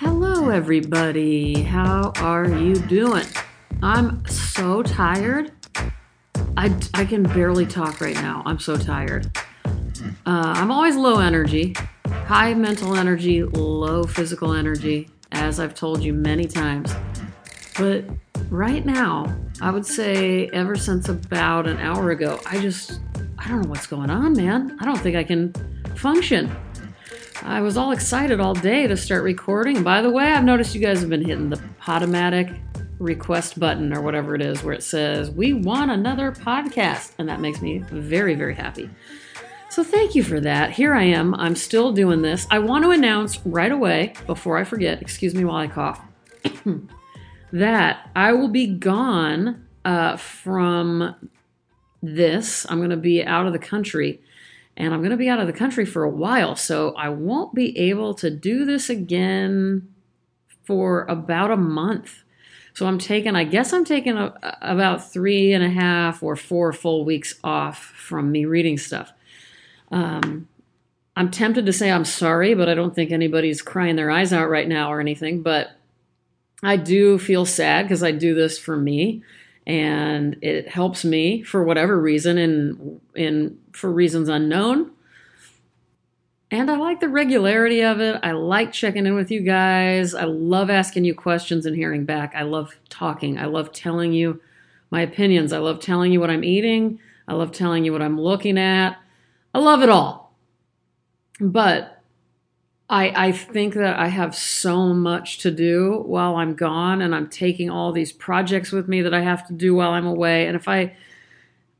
Hello, everybody. How are you doing? I'm so tired. I, I can barely talk right now. I'm so tired. Uh, I'm always low energy, high mental energy, low physical energy, as I've told you many times. But right now, I would say ever since about an hour ago, I just, I don't know what's going on, man. I don't think I can function. I was all excited all day to start recording. By the way, I've noticed you guys have been hitting the Podomatic request button or whatever it is where it says, We want another podcast. And that makes me very, very happy. So thank you for that. Here I am. I'm still doing this. I want to announce right away, before I forget, excuse me while I cough, that I will be gone uh, from this. I'm going to be out of the country and I'm going to be out of the country for a while. So I won't be able to do this again for about a month. So I'm taking, I guess I'm taking a, about three and a half or four full weeks off from me reading stuff. Um, I'm tempted to say I'm sorry, but I don't think anybody's crying their eyes out right now or anything. But I do feel sad because I do this for me and it helps me for whatever reason and in for reasons unknown. And I like the regularity of it. I like checking in with you guys. I love asking you questions and hearing back. I love talking. I love telling you my opinions. I love telling you what I'm eating. I love telling you what I'm looking at. I love it all. But I, I think that I have so much to do while I'm gone, and I'm taking all these projects with me that I have to do while I'm away. And if I,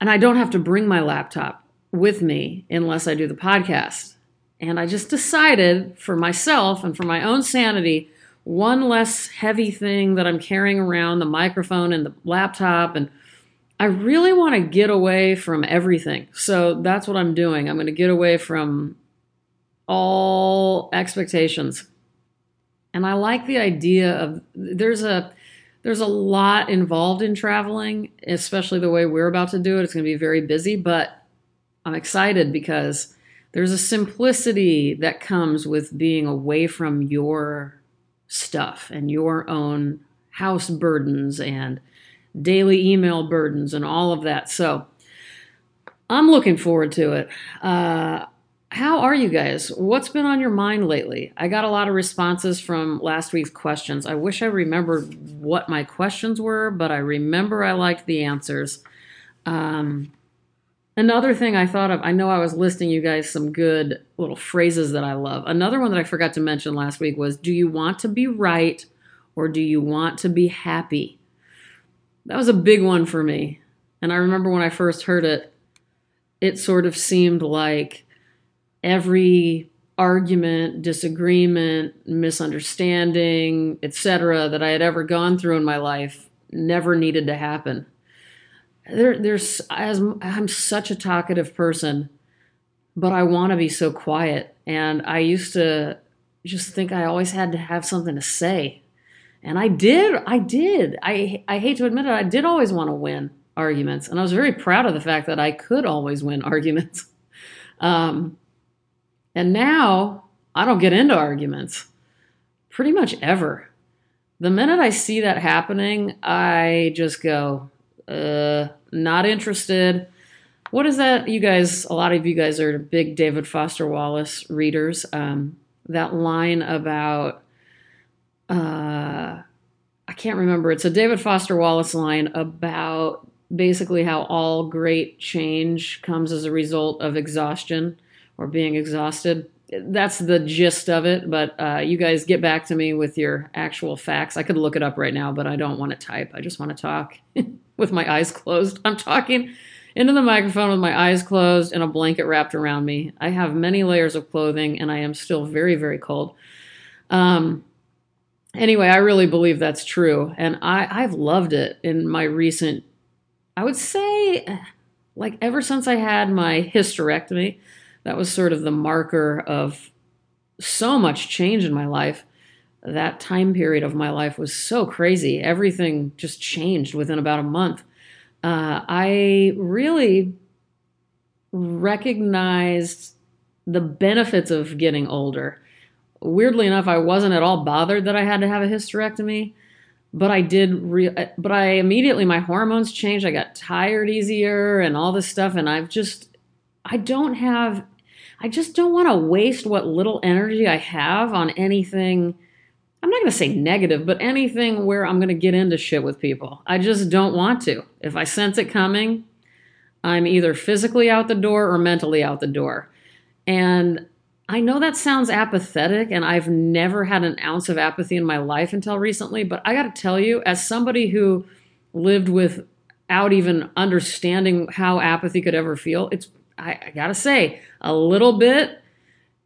and I don't have to bring my laptop with me unless I do the podcast. And I just decided for myself and for my own sanity, one less heavy thing that I'm carrying around the microphone and the laptop. And I really want to get away from everything. So that's what I'm doing. I'm going to get away from all expectations. And I like the idea of there's a there's a lot involved in traveling, especially the way we're about to do it. It's going to be very busy, but I'm excited because there's a simplicity that comes with being away from your stuff and your own house burdens and daily email burdens and all of that. So I'm looking forward to it. Uh, how are you guys? What's been on your mind lately? I got a lot of responses from last week's questions. I wish I remembered what my questions were, but I remember I liked the answers. Um, another thing I thought of, I know I was listing you guys some good little phrases that I love. Another one that I forgot to mention last week was Do you want to be right or do you want to be happy? That was a big one for me. And I remember when I first heard it, it sort of seemed like every argument, disagreement, misunderstanding, etc. that I had ever gone through in my life never needed to happen. There, there's as I'm such a talkative person, but I want to be so quiet, and I used to just think I always had to have something to say, and I did. I did. I I hate to admit it. I did always want to win arguments, and I was very proud of the fact that I could always win arguments. Um, and now I don't get into arguments pretty much ever. The minute I see that happening, I just go, uh, not interested. What is that? You guys, a lot of you guys are big David Foster Wallace readers. Um, that line about, uh, I can't remember. It's a David Foster Wallace line about basically how all great change comes as a result of exhaustion or being exhausted. That's the gist of it, but uh, you guys get back to me with your actual facts. I could look it up right now, but I don't want to type. I just want to talk with my eyes closed. I'm talking into the microphone with my eyes closed and a blanket wrapped around me. I have many layers of clothing and I am still very, very cold. Um, anyway, I really believe that's true. And I, I've loved it in my recent, I would say, like ever since I had my hysterectomy, that was sort of the marker of so much change in my life. That time period of my life was so crazy. Everything just changed within about a month. Uh, I really recognized the benefits of getting older. weirdly enough, I wasn't at all bothered that I had to have a hysterectomy, but I did. Re- but I immediately my hormones changed. I got tired easier and all this stuff, and I've just I don't have. I just don't want to waste what little energy I have on anything. I'm not going to say negative, but anything where I'm going to get into shit with people. I just don't want to. If I sense it coming, I'm either physically out the door or mentally out the door. And I know that sounds apathetic, and I've never had an ounce of apathy in my life until recently, but I got to tell you, as somebody who lived without even understanding how apathy could ever feel, it's, I, I got to say, a little bit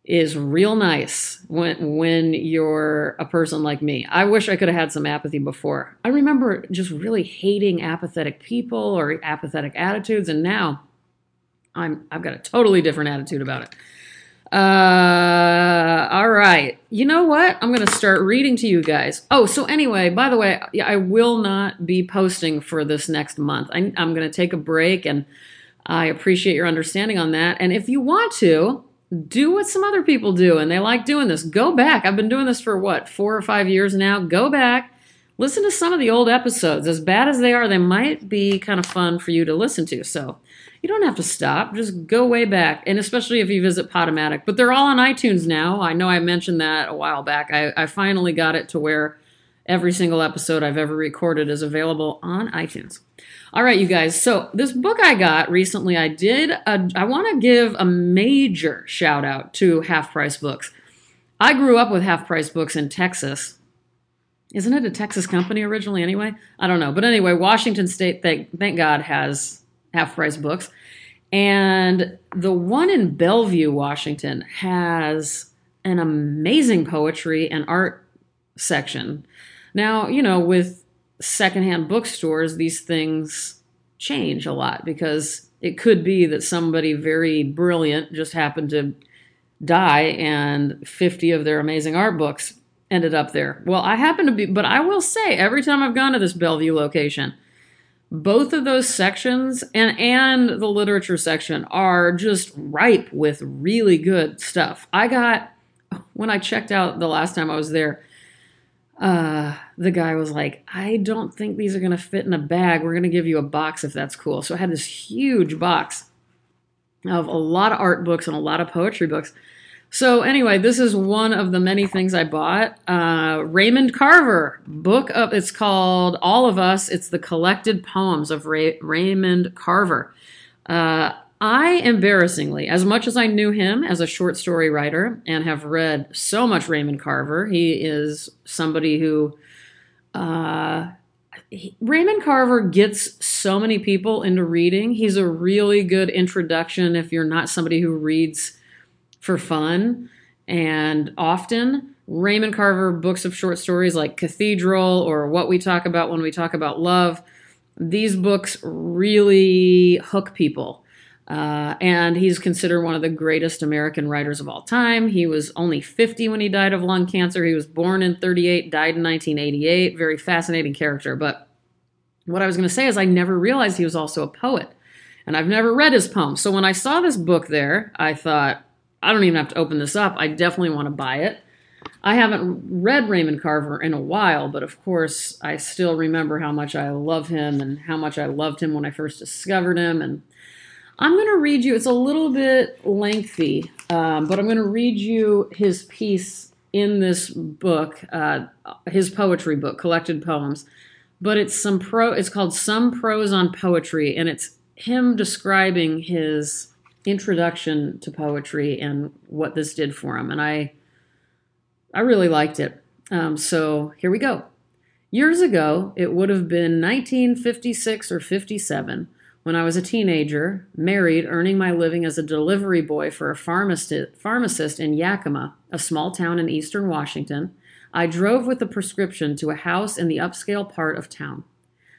is real nice when when you're a person like me. I wish I could have had some apathy before. I remember just really hating apathetic people or apathetic attitudes and now I'm I've got a totally different attitude about it. Uh, all right. You know what? I'm to start reading to you guys. Oh, so anyway, by the way, I will not be posting for this next month. I, I'm to take a break, and I appreciate your understanding on that. And if you want to, do what some other people do, and they like doing this. Go back. I've been doing this for what, four or five years now. Go back. Listen to some of the old episodes. As bad as they are, they might be kind of fun for you to listen to. So, you don't have to stop. Just go way back, and especially if you visit Podomatic. But they're all on iTunes now. I know I mentioned that a while back. I, I finally got it to where every single episode I've ever recorded is available on iTunes. All right, you guys. So this book I got recently, I did. A, I want to give a major shout out to Half Price Books. I grew up with Half Price Books in Texas. Isn't it a Texas company originally anyway? I don't know. But anyway, Washington State, thank, thank God, has half price books. And the one in Bellevue, Washington, has an amazing poetry and art section. Now, you know, with secondhand bookstores, these things change a lot because it could be that somebody very brilliant just happened to die and 50 of their amazing art books ended up there. Well, I happen to be, but I will say every time I've gone to this Bellevue location, both of those sections and and the literature section are just ripe with really good stuff. I got when I checked out the last time I was there, uh, the guy was like, "I don't think these are going to fit in a bag. We're going to give you a box if that's cool." So I had this huge box of a lot of art books and a lot of poetry books. So anyway, this is one of the many things I bought. Uh, Raymond Carver book of it's called All of Us. It's the collected poems of Ray, Raymond Carver. Uh, I embarrassingly, as much as I knew him as a short story writer and have read so much Raymond Carver, he is somebody who. Uh, he, Raymond Carver gets so many people into reading. He's a really good introduction if you're not somebody who reads for fun. And often, Raymond Carver books of short stories like Cathedral or What We Talk About When We Talk About Love, these books really hook people. Uh, and he's considered one of the greatest American writers of all time. He was only 50 when he died of lung cancer. He was born in 38, died in 1988. Very fascinating character. But what I was going to say is, I never realized he was also a poet. And I've never read his poems. So when I saw this book there, I thought, I don't even have to open this up. I definitely want to buy it. I haven't read Raymond Carver in a while, but of course, I still remember how much I love him and how much I loved him when I first discovered him. And I'm going to read you, it's a little bit lengthy, um, but I'm going to read you his piece in this book, uh, his poetry book, collected poems. But it's some pro, it's called Some Prose on Poetry, and it's him describing his introduction to poetry and what this did for him. And I, I really liked it. Um, so here we go. Years ago, it would have been 1956 or 57 when I was a teenager, married, earning my living as a delivery boy for a pharmacist, in Yakima, a small town in eastern Washington. I drove with a prescription to a house in the upscale part of town.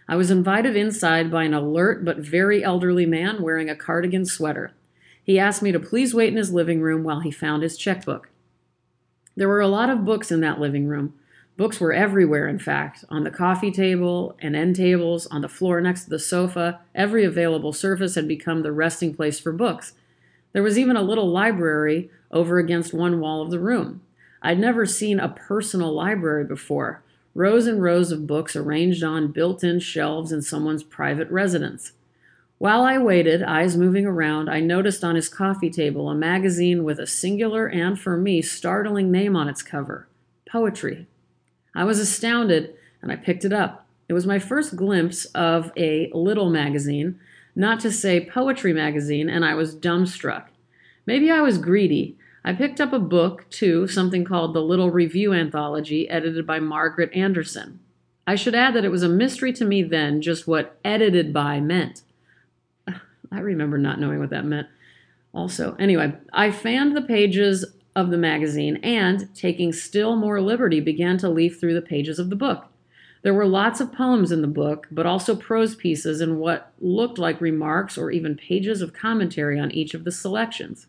I was invited inside by an alert but very elderly man wearing a cardigan sweater. He asked me to please wait in his living room while he found his checkbook. There were a lot of books in that living room. Books were everywhere, in fact, on the coffee table and end tables, on the floor next to the sofa. Every available surface had become the resting place for books. There was even a little library over against one wall of the room. I'd never seen a personal library before rows and rows of books arranged on built in shelves in someone's private residence. While I waited, eyes moving around, I noticed on his coffee table a magazine with a singular and, for me, startling name on its cover Poetry. I was astounded and I picked it up. It was my first glimpse of a little magazine, not to say poetry magazine, and I was dumbstruck. Maybe I was greedy. I picked up a book, too, something called The Little Review Anthology, edited by Margaret Anderson. I should add that it was a mystery to me then just what edited by meant. I remember not knowing what that meant. Also, anyway, I fanned the pages of the magazine and, taking still more liberty, began to leaf through the pages of the book. There were lots of poems in the book, but also prose pieces and what looked like remarks or even pages of commentary on each of the selections.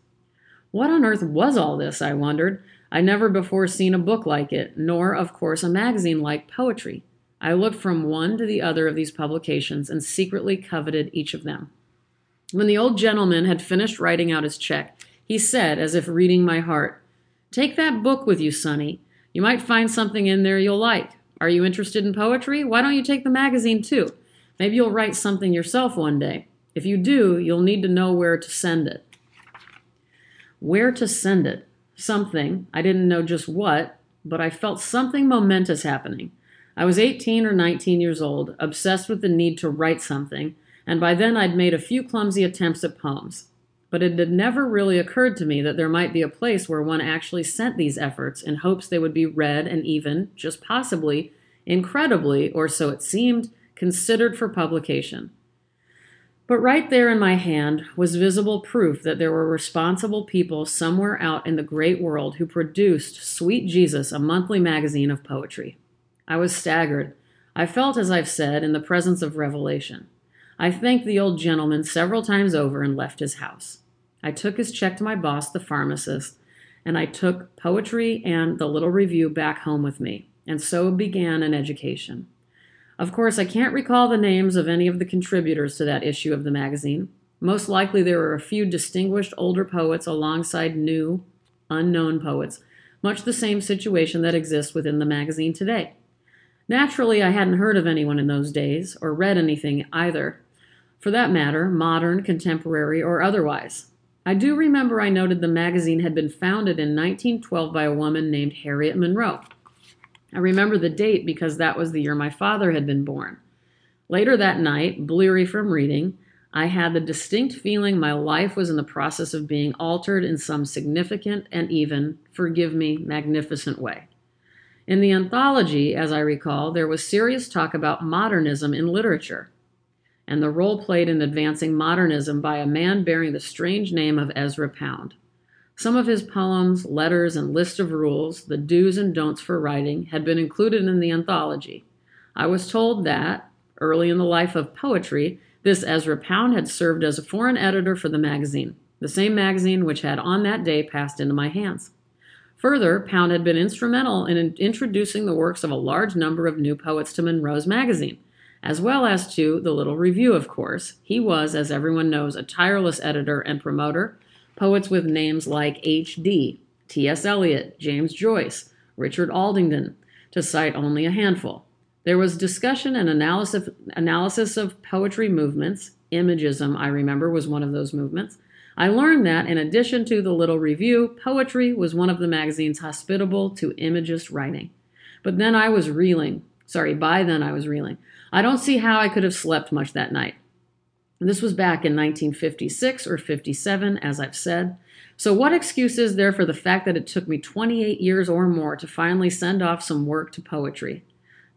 What on earth was all this, I wondered. I'd never before seen a book like it, nor, of course, a magazine like poetry. I looked from one to the other of these publications and secretly coveted each of them. When the old gentleman had finished writing out his check, he said, as if reading my heart, Take that book with you, Sonny. You might find something in there you'll like. Are you interested in poetry? Why don't you take the magazine too? Maybe you'll write something yourself one day. If you do, you'll need to know where to send it. Where to send it? Something. I didn't know just what, but I felt something momentous happening. I was 18 or 19 years old, obsessed with the need to write something, and by then I'd made a few clumsy attempts at poems. But it had never really occurred to me that there might be a place where one actually sent these efforts in hopes they would be read and even, just possibly, incredibly, or so it seemed, considered for publication. But right there in my hand was visible proof that there were responsible people somewhere out in the great world who produced Sweet Jesus, a monthly magazine of poetry. I was staggered. I felt, as I've said, in the presence of revelation. I thanked the old gentleman several times over and left his house. I took his check to my boss, the pharmacist, and I took poetry and the little review back home with me, and so began an education. Of course, I can't recall the names of any of the contributors to that issue of the magazine. Most likely, there were a few distinguished older poets alongside new, unknown poets, much the same situation that exists within the magazine today. Naturally, I hadn't heard of anyone in those days, or read anything either, for that matter, modern, contemporary, or otherwise. I do remember I noted the magazine had been founded in 1912 by a woman named Harriet Monroe. I remember the date because that was the year my father had been born. Later that night, bleary from reading, I had the distinct feeling my life was in the process of being altered in some significant and even, forgive me, magnificent way. In the anthology, as I recall, there was serious talk about modernism in literature and the role played in advancing modernism by a man bearing the strange name of Ezra Pound. Some of his poems, letters, and list of rules, the do's and don'ts for writing, had been included in the anthology. I was told that, early in the life of poetry, this Ezra Pound had served as a foreign editor for the magazine, the same magazine which had on that day passed into my hands. Further, Pound had been instrumental in introducing the works of a large number of new poets to Monroe's magazine, as well as to the Little Review, of course. He was, as everyone knows, a tireless editor and promoter. Poets with names like H.D., T.S. Eliot, James Joyce, Richard Aldington, to cite only a handful. There was discussion and analysis, analysis of poetry movements. Imagism, I remember, was one of those movements. I learned that, in addition to the Little Review, poetry was one of the magazines hospitable to imagist writing. But then I was reeling. Sorry, by then I was reeling. I don't see how I could have slept much that night. This was back in 1956 or 57, as I've said. So, what excuse is there for the fact that it took me 28 years or more to finally send off some work to poetry?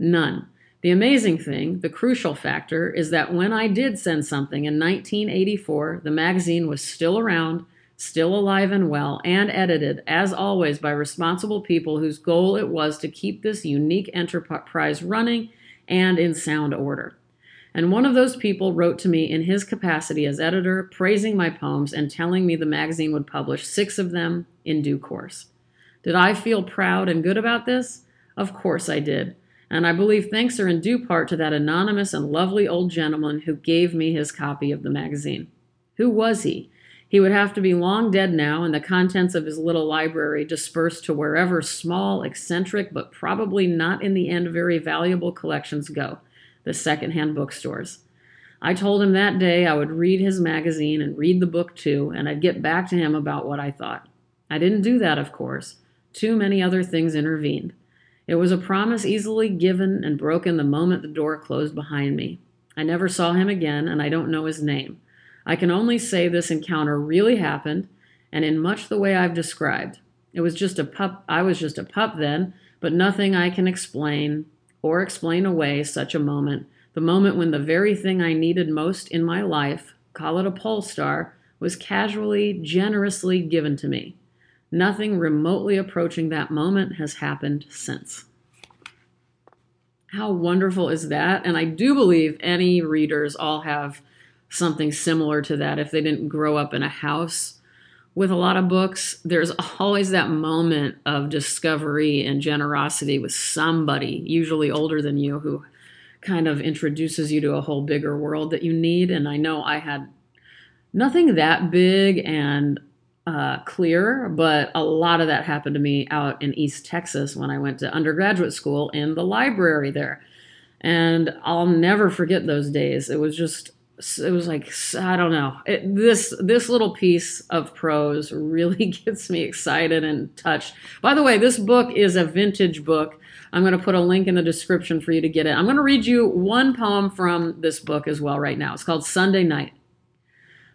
None. The amazing thing, the crucial factor, is that when I did send something in 1984, the magazine was still around, still alive and well, and edited, as always, by responsible people whose goal it was to keep this unique enterprise running and in sound order. And one of those people wrote to me in his capacity as editor, praising my poems and telling me the magazine would publish six of them in due course. Did I feel proud and good about this? Of course I did. And I believe thanks are in due part to that anonymous and lovely old gentleman who gave me his copy of the magazine. Who was he? He would have to be long dead now, and the contents of his little library dispersed to wherever small, eccentric, but probably not in the end very valuable collections go the secondhand bookstores. I told him that day I would read his magazine and read the book too, and I'd get back to him about what I thought. I didn't do that, of course. Too many other things intervened. It was a promise easily given and broken the moment the door closed behind me. I never saw him again, and I don't know his name. I can only say this encounter really happened, and in much the way I've described. It was just a pup I was just a pup then, but nothing I can explain or explain away such a moment the moment when the very thing I needed most in my life, call it a pole star, was casually, generously given to me. Nothing remotely approaching that moment has happened since. How wonderful is that? And I do believe any readers all have something similar to that if they didn't grow up in a house with a lot of books. There's always that moment of discovery and generosity with somebody, usually older than you, who kind of introduces you to a whole bigger world that you need. And I know I had nothing that big and uh, clear, but a lot of that happened to me out in East Texas when I went to undergraduate school in the library there. And I'll never forget those days. It was just, it was like I don't know. It, this this little piece of prose really gets me excited and touched. By the way, this book is a vintage book. I'm going to put a link in the description for you to get it. I'm going to read you one poem from this book as well right now. It's called Sunday Night.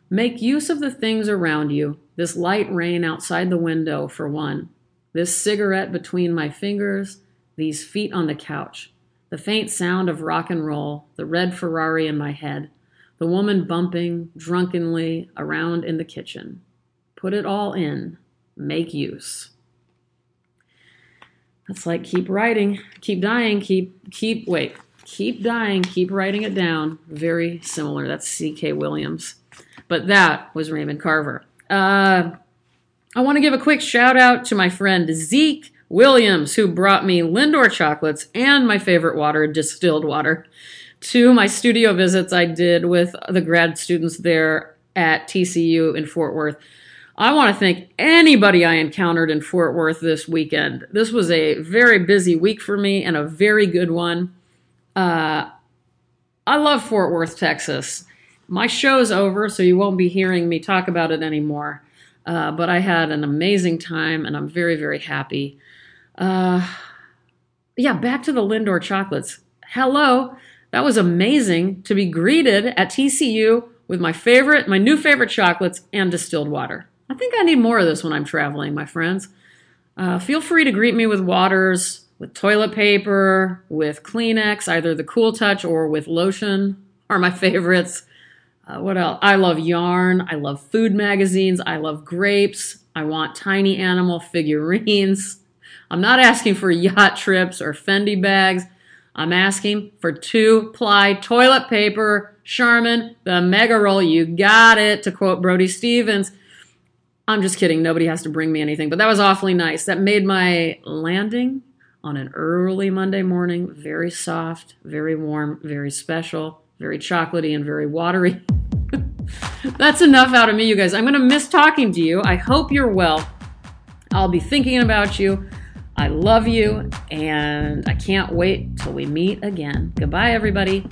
Make use of the things around you, this light rain outside the window, for one, this cigarette between my fingers, these feet on the couch, the faint sound of rock and roll, the red Ferrari in my head, the woman bumping drunkenly around in the kitchen. Put it all in, make use. That's like keep writing, keep dying, keep keep wait, keep dying, keep writing it down. Very similar. That's C.K. Williams, but that was Raymond Carver. Uh, I want to give a quick shout out to my friend Zeke Williams, who brought me Lindor chocolates and my favorite water, distilled water, to my studio visits I did with the grad students there at TCU in Fort Worth. I want to thank anybody I encountered in Fort Worth this weekend. This was a very busy week for me and a very good one. Uh, I love Fort Worth, Texas. My show's over, so you won't be hearing me talk about it anymore. Uh, but I had an amazing time and I'm very, very happy. Uh, yeah, back to the Lindor chocolates. Hello. That was amazing to be greeted at TCU with my favorite, my new favorite chocolates and distilled water. I think I need more of this when I'm traveling, my friends. Uh, feel free to greet me with waters, with toilet paper, with Kleenex, either the Cool Touch or with lotion are my favorites. Uh, what else? I love yarn. I love food magazines. I love grapes. I want tiny animal figurines. I'm not asking for yacht trips or Fendi bags. I'm asking for two ply toilet paper. Charmin, the mega roll, you got it, to quote Brody Stevens. I'm just kidding. Nobody has to bring me anything, but that was awfully nice. That made my landing on an early Monday morning very soft, very warm, very special, very chocolatey, and very watery. That's enough out of me, you guys. I'm going to miss talking to you. I hope you're well. I'll be thinking about you. I love you, and I can't wait till we meet again. Goodbye, everybody.